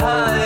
嗨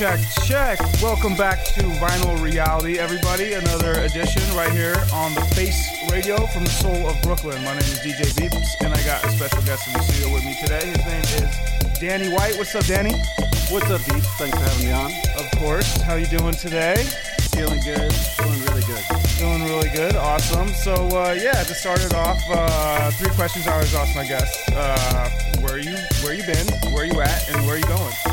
check, check. Welcome back to Vinyl Reality, everybody. Another edition right here on the Face Radio from the soul of Brooklyn. My name is DJ Veeps, and I got a special guest in the studio with me today. His name is Danny White. What's up, Danny? What's up, Veeps? Thanks for having me on. Of course. How you doing today? Feeling good. Feeling really good. Feeling really good. Awesome. So, uh, yeah, to start it off, uh, three questions I always ask my guests. Uh, where you, where you been, where you at, and where you going?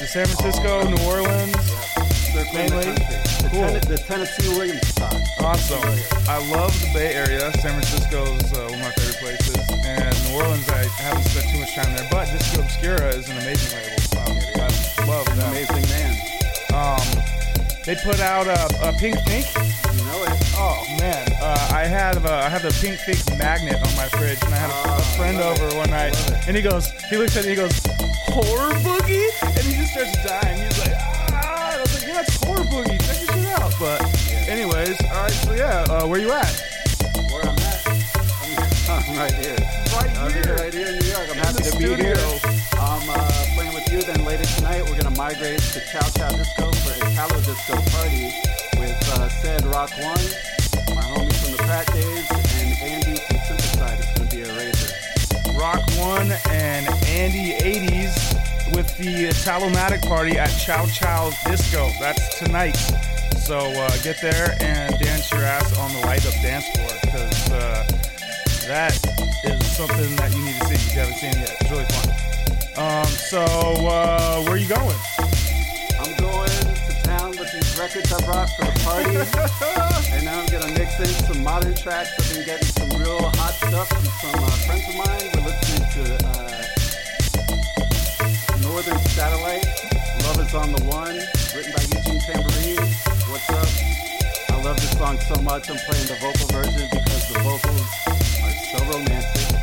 Different places: San Francisco, New Orleans. Mainly? The, Cool. Ten- the Tennessee Williams spot. Awesome. I love the Bay Area. San Francisco's uh, one of my favorite places, and New Orleans. I haven't spent too much time there, but Disco Obscura is an amazing label. I love An amazing man. Um, they put out a, a Pink Pink. You know it. Oh man, uh, I have uh, I have the Pink Pink magnet on my fridge, and I had a, a Oh, friend over it. one night, and he goes, he looks at me, he goes, horror boogie, and starts dying. He's like, ah, I was like, yeah, it's horror boogie. Check this shit out. But anyways, all right, so yeah, uh, where you at? Where I'm at, I'm, right here. Right I'm here. right here in New York. I'm In happy to be here. I'm uh, playing with you. Then later tonight, we're gonna migrate to Ciao Ciao Disco for Italo Disco party with uh, said Rock One, my homies from the Pratt days, and Andy from Syntheside. It's gonna be a razor. Rock One and Andy 80s with the Talomatic party at Ciao Ciao Disco. That's tonight. So uh, get there and dance your ass on the light up dance floor because uh, that is something that you need to see if you haven't seen it yet. It's really fun. Um, so uh, where are you going? I'm going to town with these records I brought for the party, and now I'm gonna mix in some modern tracks. I've been getting some real hot stuff from some uh, friends of mine. We're listening to uh, Northern Satellite. Love is on the one, written by Eugene Tambourine. What's up? I love this song so much. I'm playing the vocal version because the vocals are so romantic,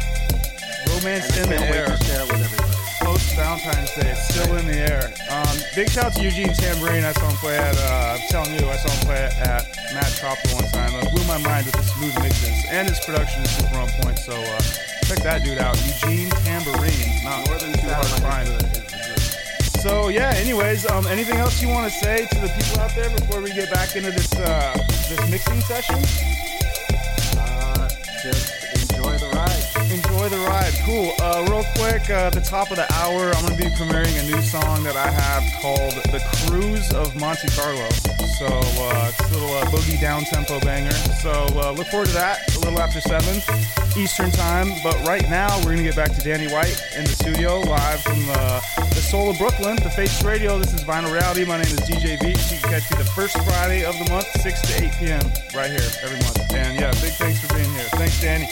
Romance and in the air. share with everybody. Post Valentine's Day, it's still in the air. Um, big shout out to Eugene Tambourine. I saw him play at, uh, I'm telling you, I saw him play at Matt Chopper one time. It blew my mind with the smooth mixes, and his production is super on point. So uh, check that dude out, Eugene Tambourine. Not Northern too hard to find. So yeah. Anyways, um, anything else you want to say to the people out there before we get back into this uh, this mixing session? Uh, just. The ride. Cool. Uh, real quick, uh, at the top of the hour, I'm going to be premiering a new song that I have called The Cruise of Monte Carlo. So uh, it's a little uh, boogie down tempo banger. So uh, look forward to that a little after 7 Eastern Time. But right now, we're going to get back to Danny White in the studio live from uh, the soul of Brooklyn, the Face Radio. This is Vinyl Reality. My name is DJ Veeps. You can catch me the first Friday of the month, 6 to 8 p.m. right here every month. And yeah, big thanks for being here. Thanks, Danny.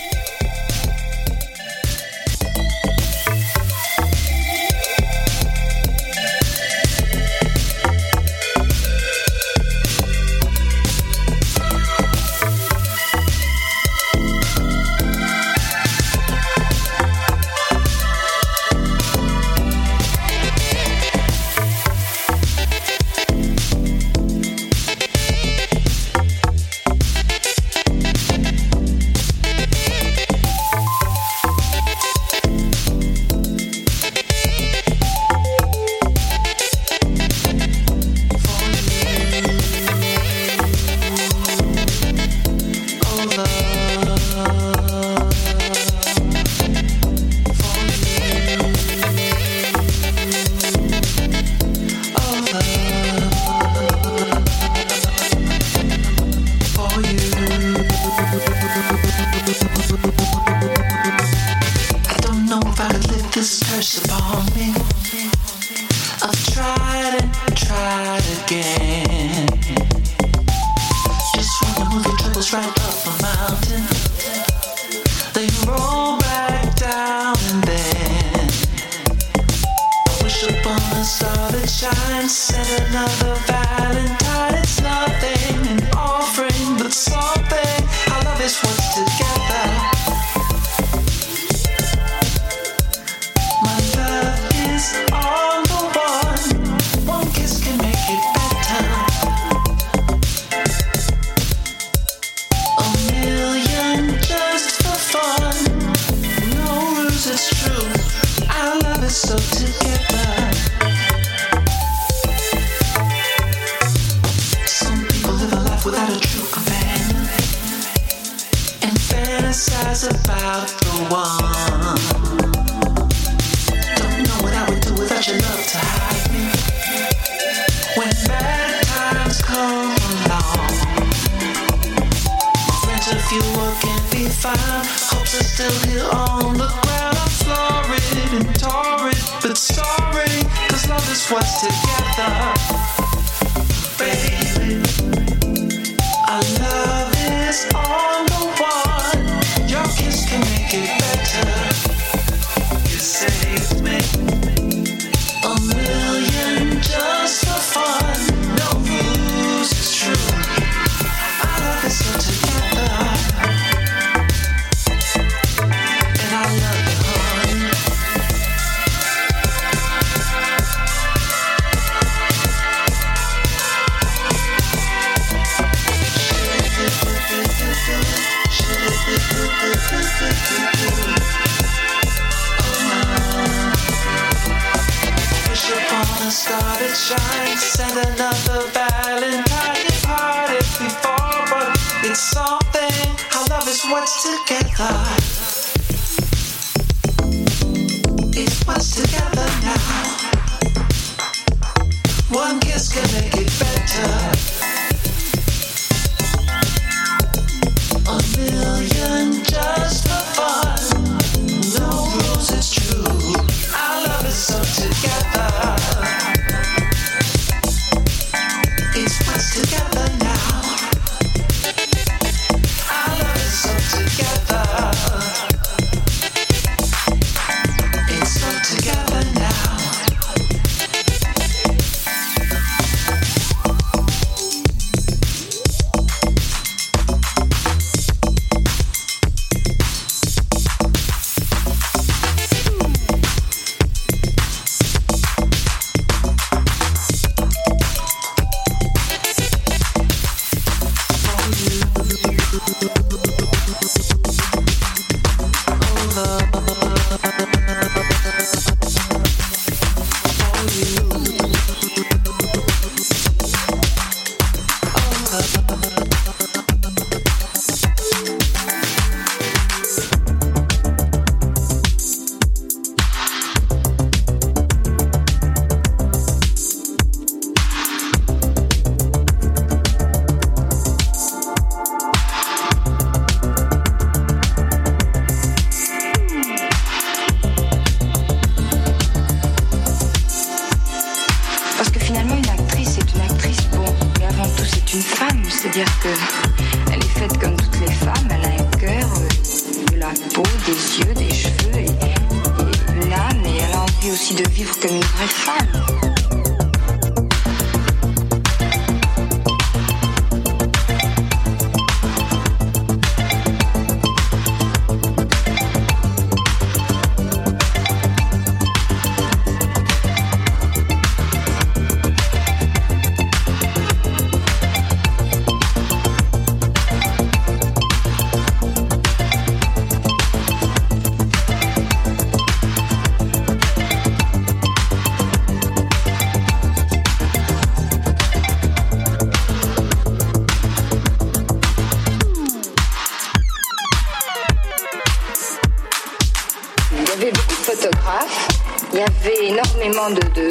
De, de-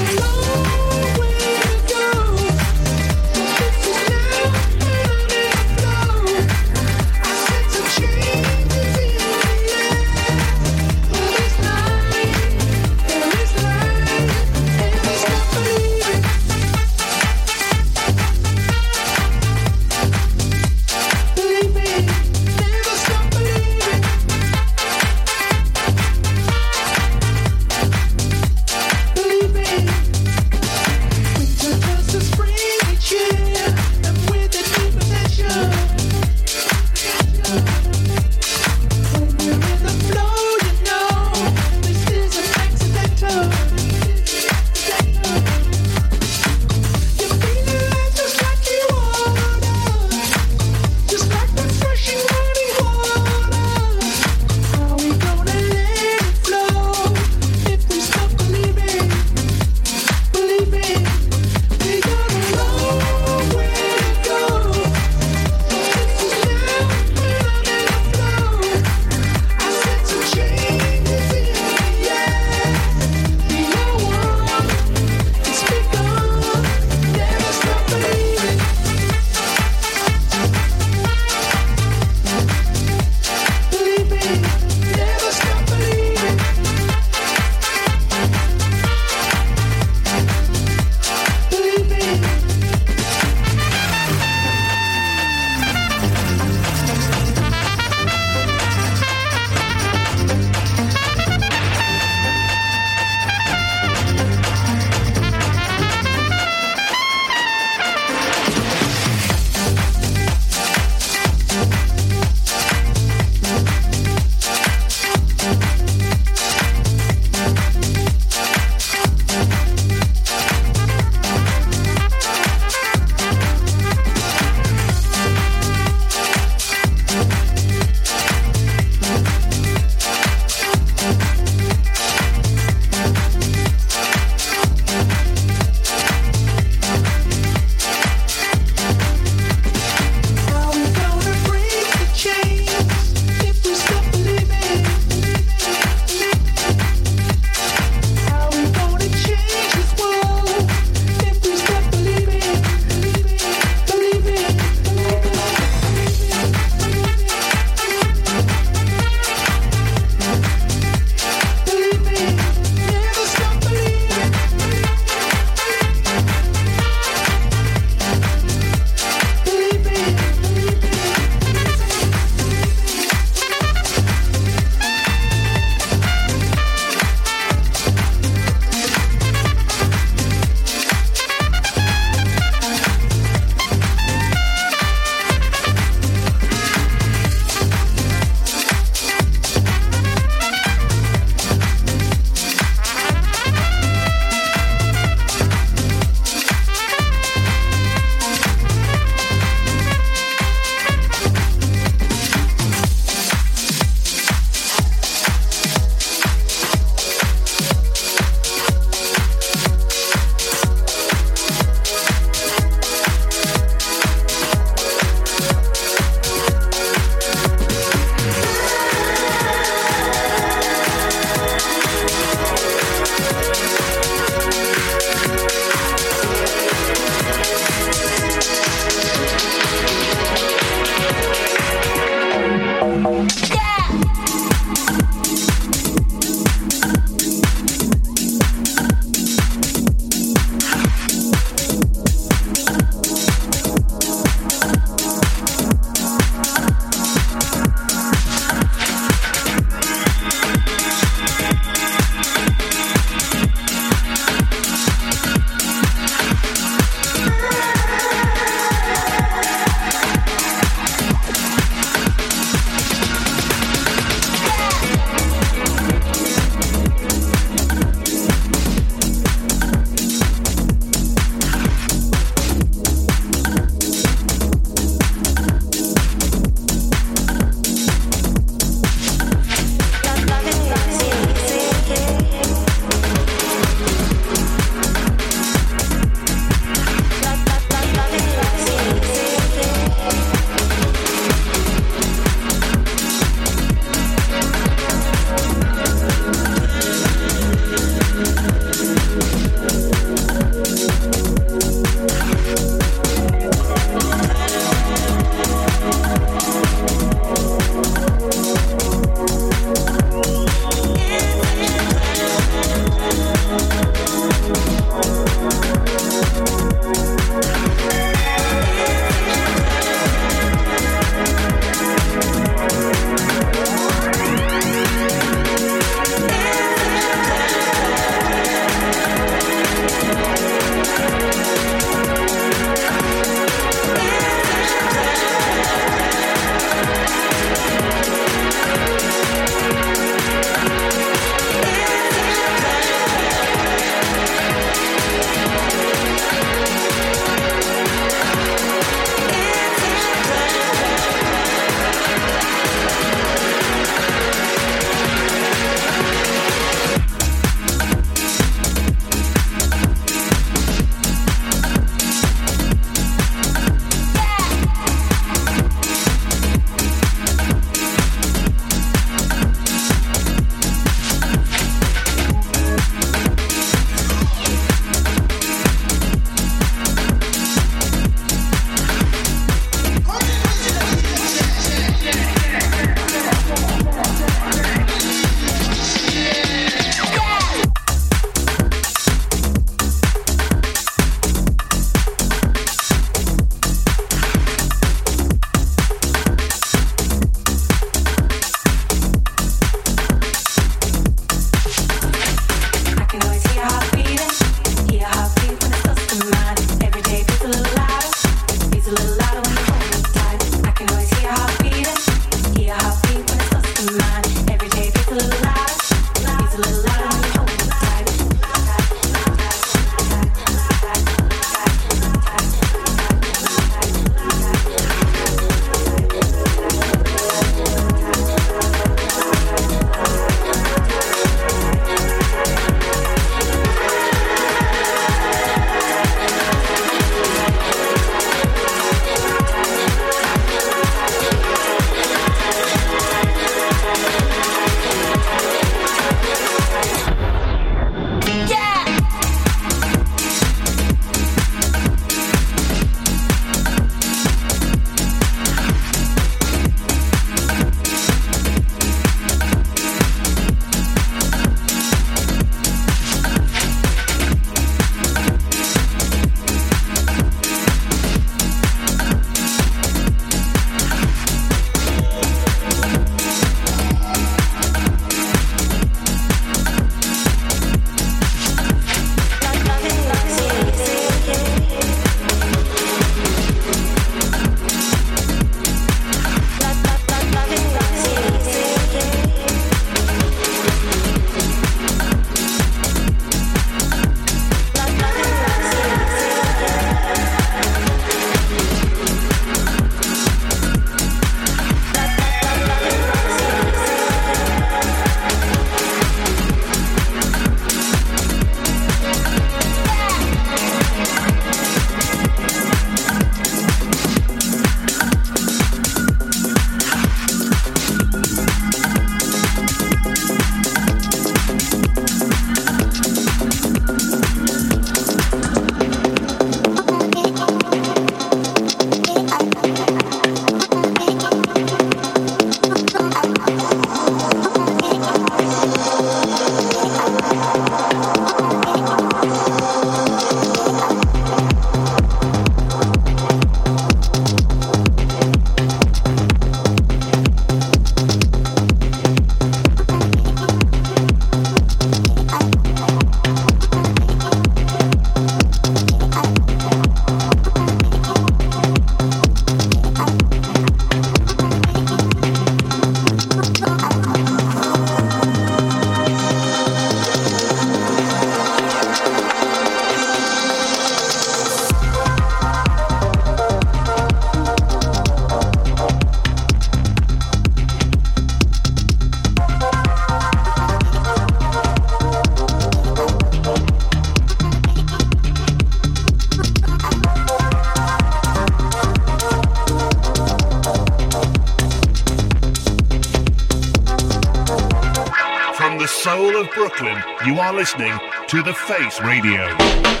soul of Brooklyn, you are listening to The Face Radio.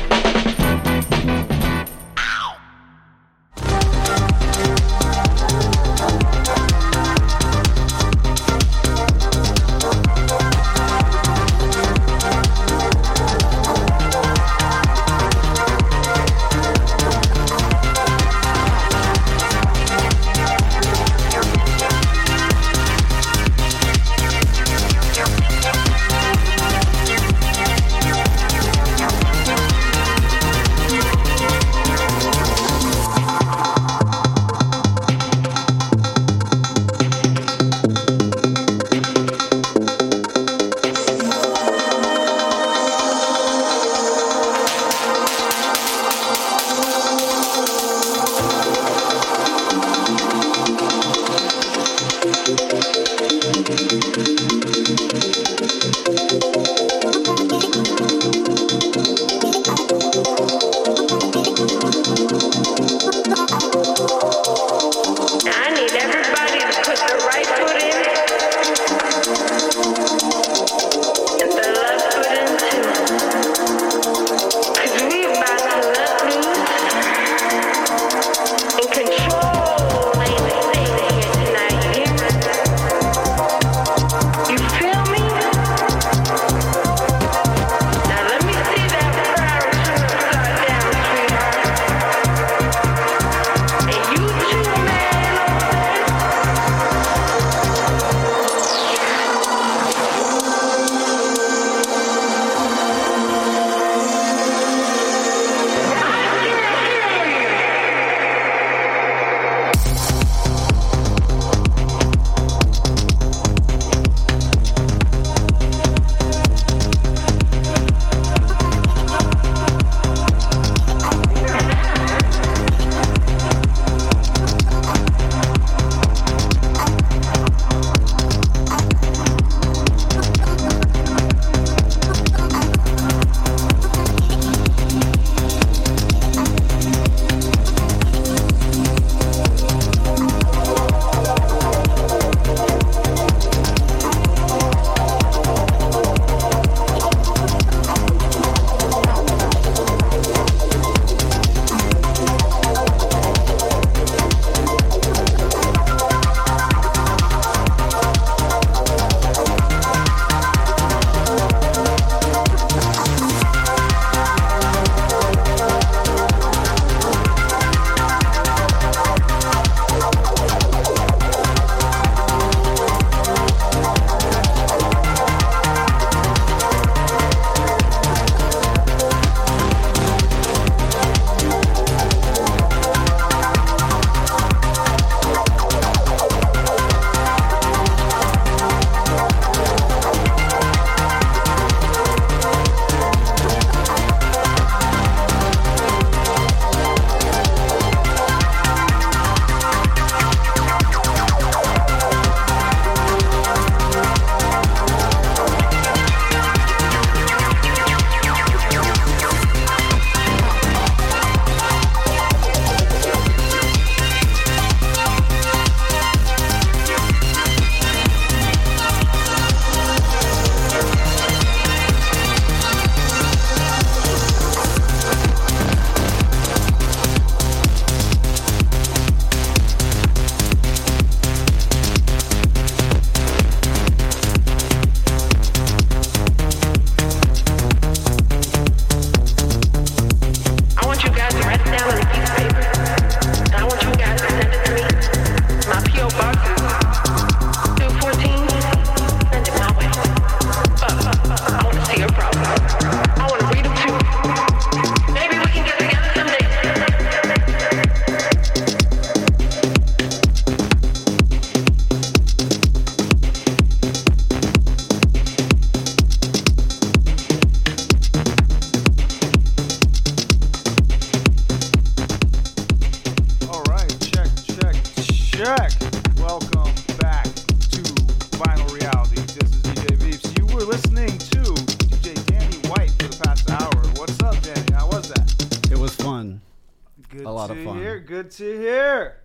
to hear.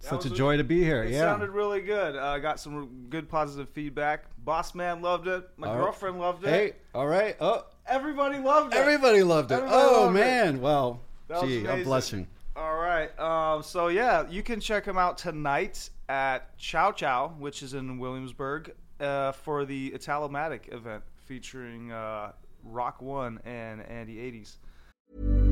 Such a joy to be here. It yeah. sounded really good. Uh, I uh, got some good positive feedback. Boss man loved it. My all girlfriend right. loved it. Hey, all right. Oh, everybody loved it. Everybody loved it. Everybody oh loved man, it. well, that gee, I'm blushing. All right. Um, so yeah, you can check him out tonight at Ciao Ciao, which is in Williamsburg, uh, for the Italomatic event featuring uh, Rock One and Andy 80s.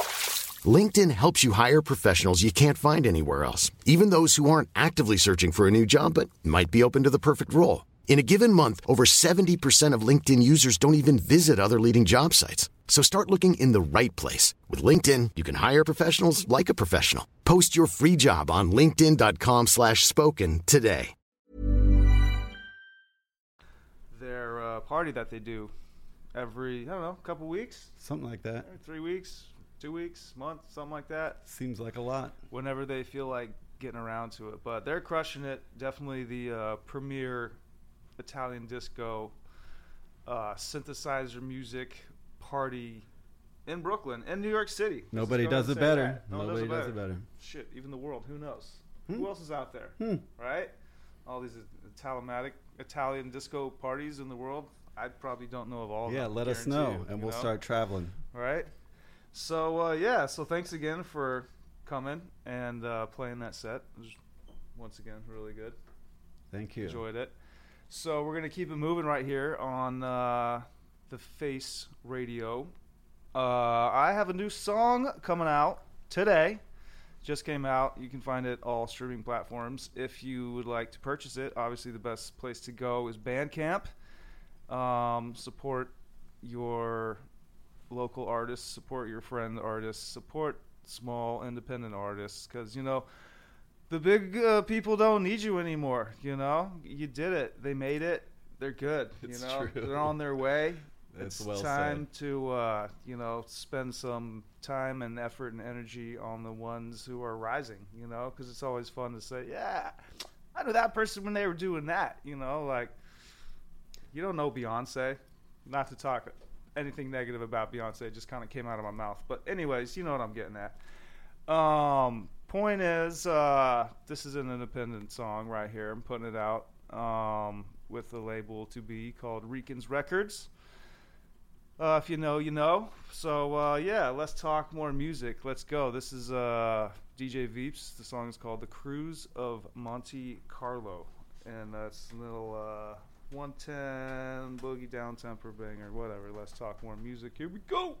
LinkedIn helps you hire professionals you can't find anywhere else, even those who aren't actively searching for a new job but might be open to the perfect role. In a given month, over 70% of LinkedIn users don't even visit other leading job sites. So start looking in the right place. With LinkedIn, you can hire professionals like a professional. Post your free job on linkedin.com slash spoken today. Their uh, party that they do every, I don't know, couple weeks, Something like that. three weeks, two weeks, month, something like that. Seems like a lot. whenever they feel like getting around to it. But they're crushing it. Definitely the uh, premier Italian disco uh, synthesizer music party in Brooklyn in New York City. Nobody does it better. No Nobody does it better. Shit, even the world. Who knows? Hmm. Who else is out there? Right? All these Italomatic Italian disco parties in the world. I probably don't know of all of them. Yeah, them. let us know, you, and you we'll know? start traveling. Right. So uh, yeah, so thanks again for coming and uh, playing that set. It was once again really good. Thank you. Enjoyed it. So we're gonna keep it moving right here on uh, the Face Radio. Uh, I have a new song coming out today. Just came out. You can find it all streaming platforms. If you would like to purchase it, obviously the best place to go is Bandcamp. Um, support your local artists, support your friend artists, support small independent artists because you know the big uh, people don't need you anymore. You know, you did it. They made it. They're good. It's you know, true. they're on their way. That's it's well time to uh, you know spend some time and effort and energy on the ones who are rising. You know, because it's always fun to say, yeah, I knew that person when they were doing that. You know, like you don't know Beyonce. Not to talk anything negative about Beyonce, it just kind of came out of my mouth. But anyways, you know what I'm getting at. Um, point is, uh, this is an independent song right here. I'm putting it out um, with the label to be called Rican's Records. Uh, if you know, you know. So uh, yeah, let's talk more music. Let's go. This is uh, DJ Veeps. The song is called "The Cruise of Monte Carlo," and that's a little uh, 110 boogie down temper banger. Whatever. Let's talk more music. Here we go.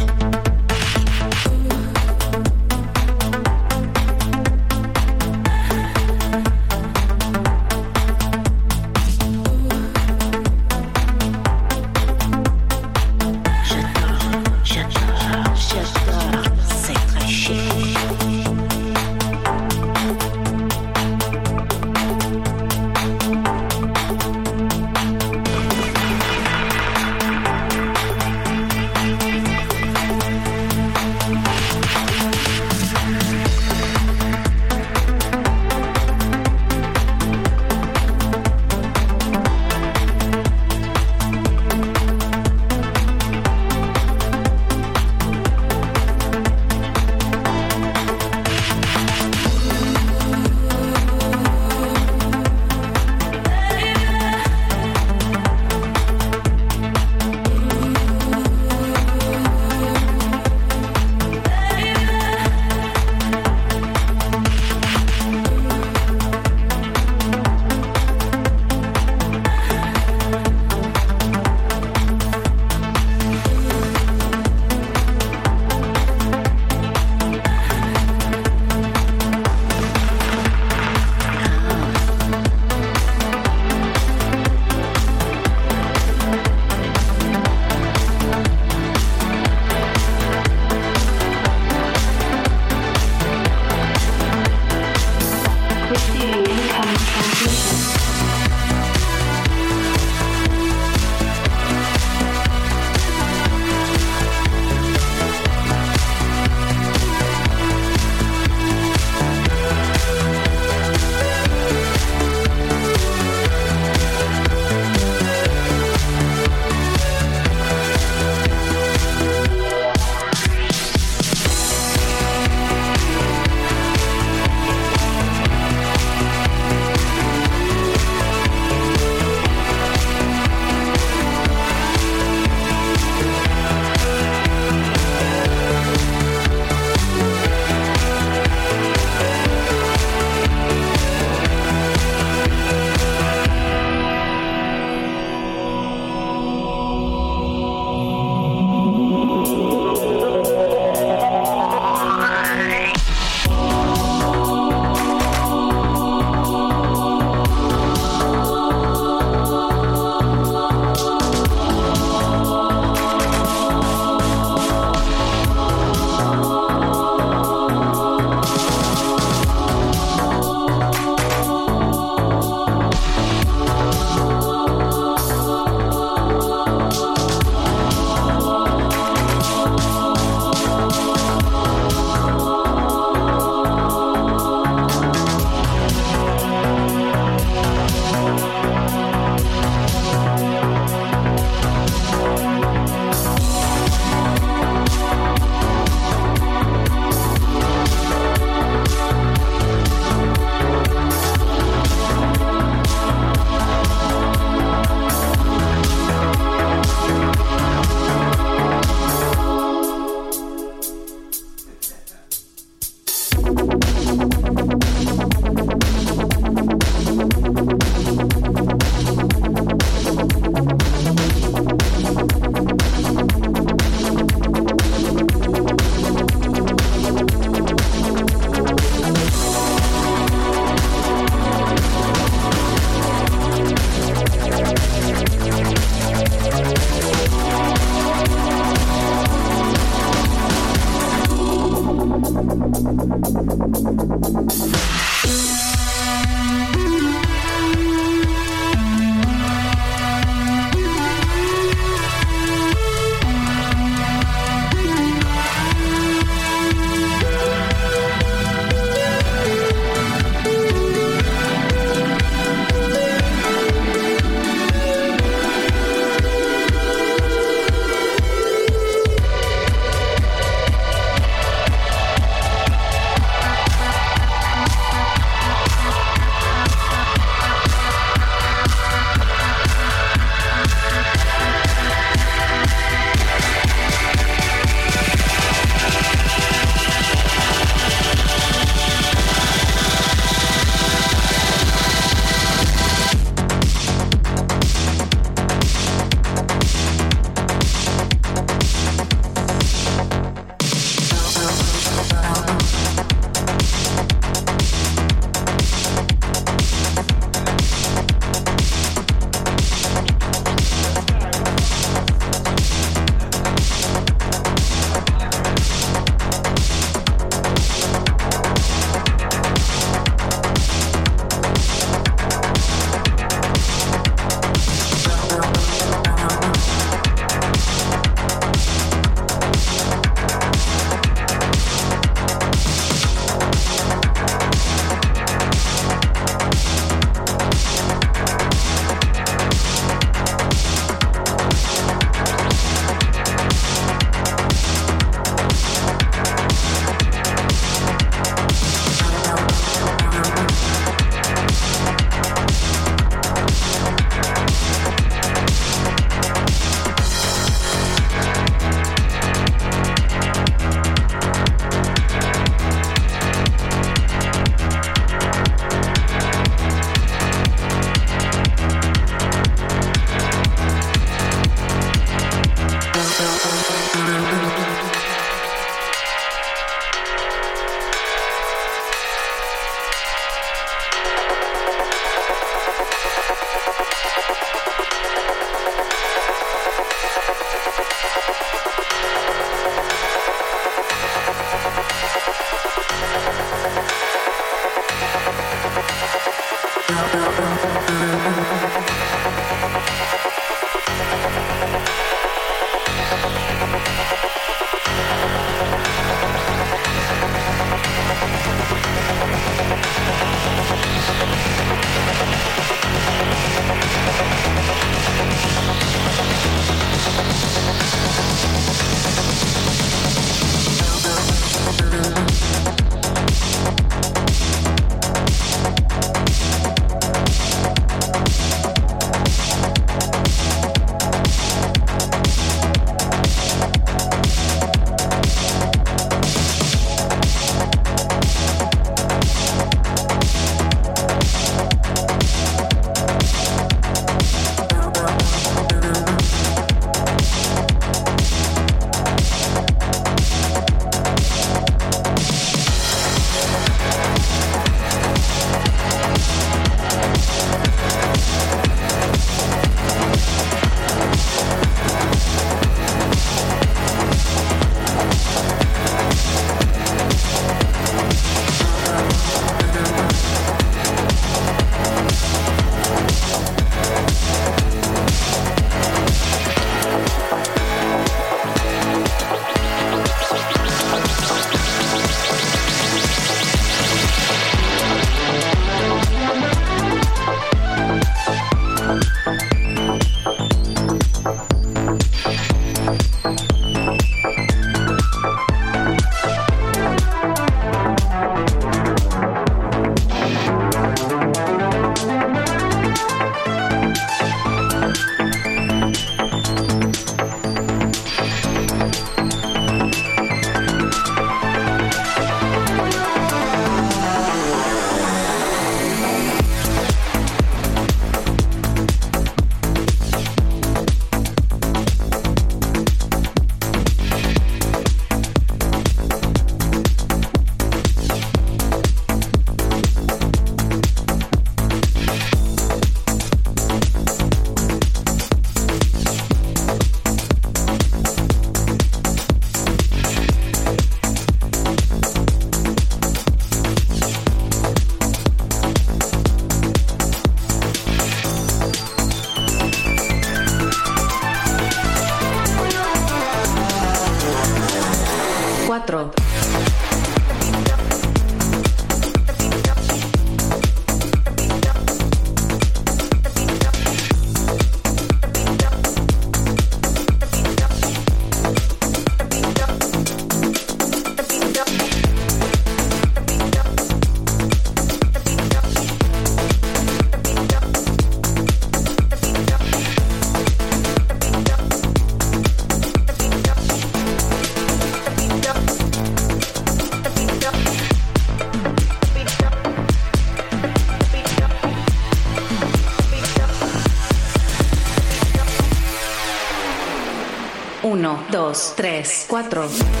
1, 2, 3, 4.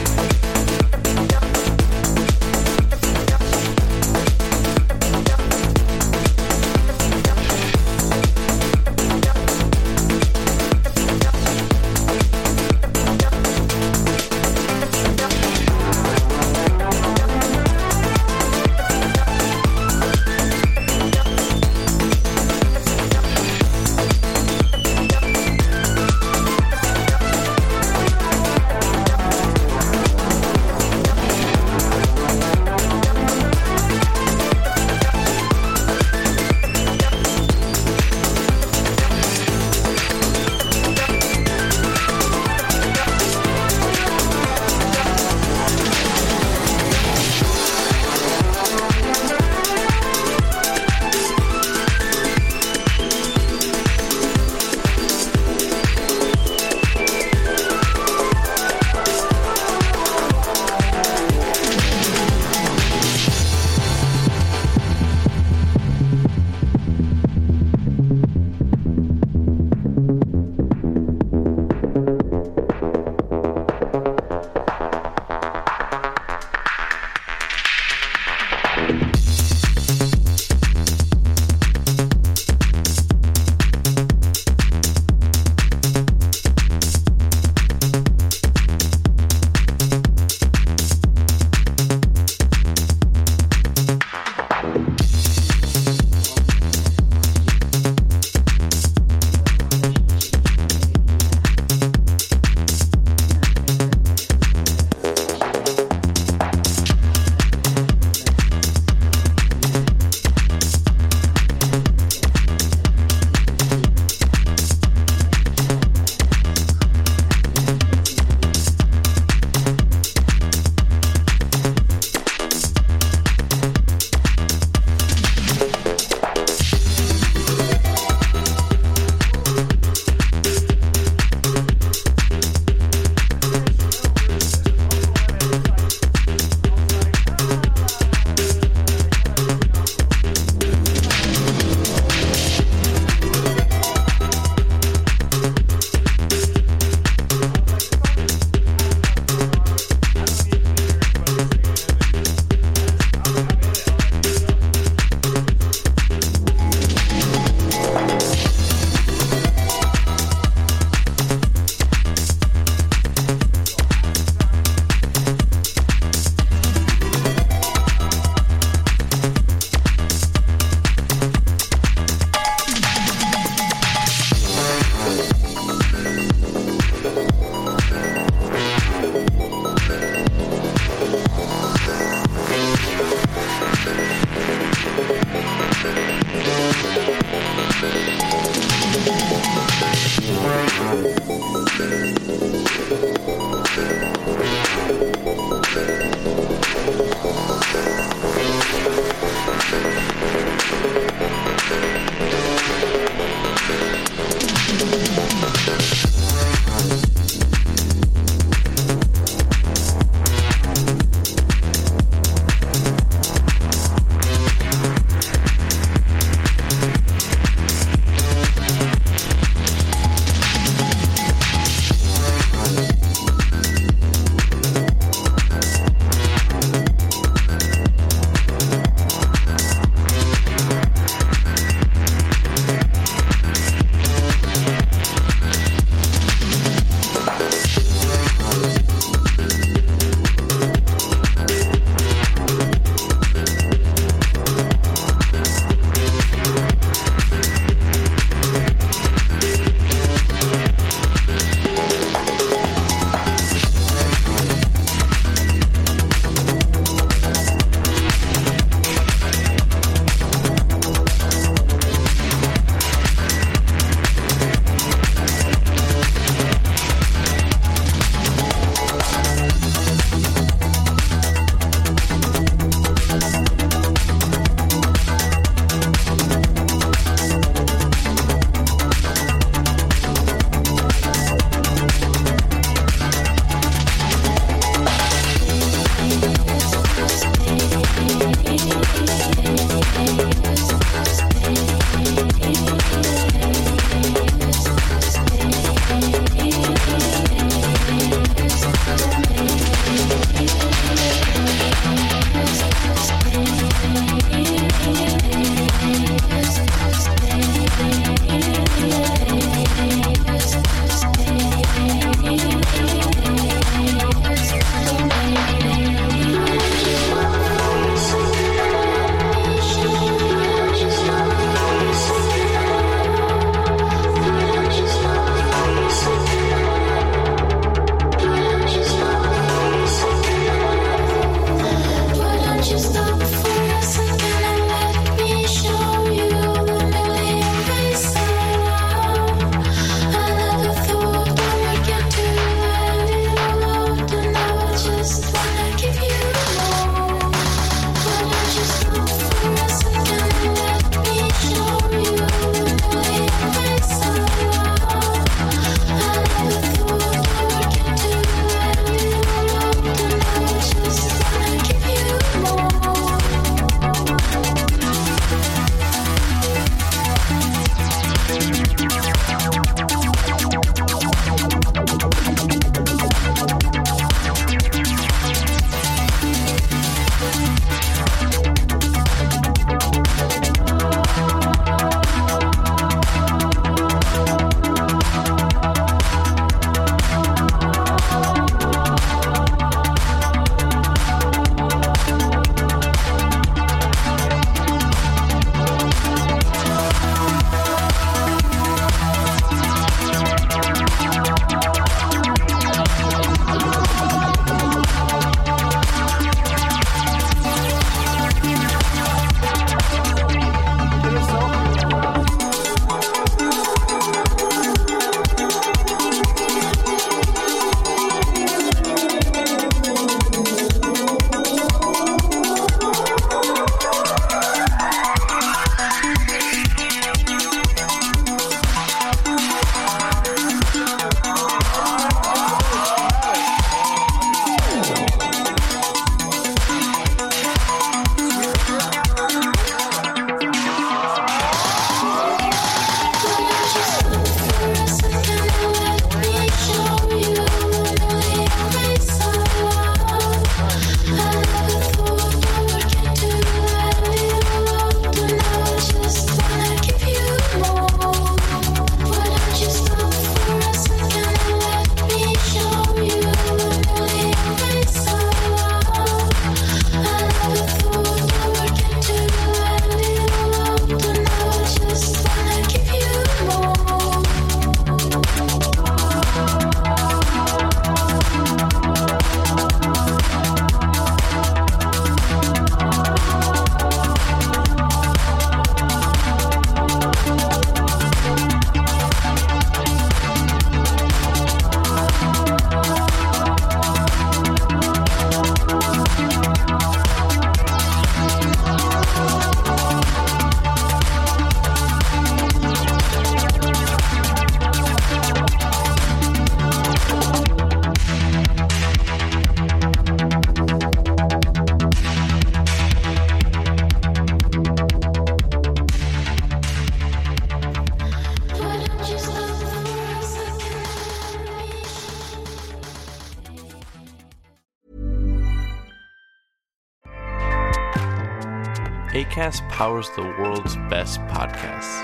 Powers the world's best podcasts.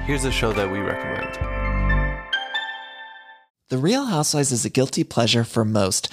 Here's a show that we recommend. The Real Housewives is a guilty pleasure for most,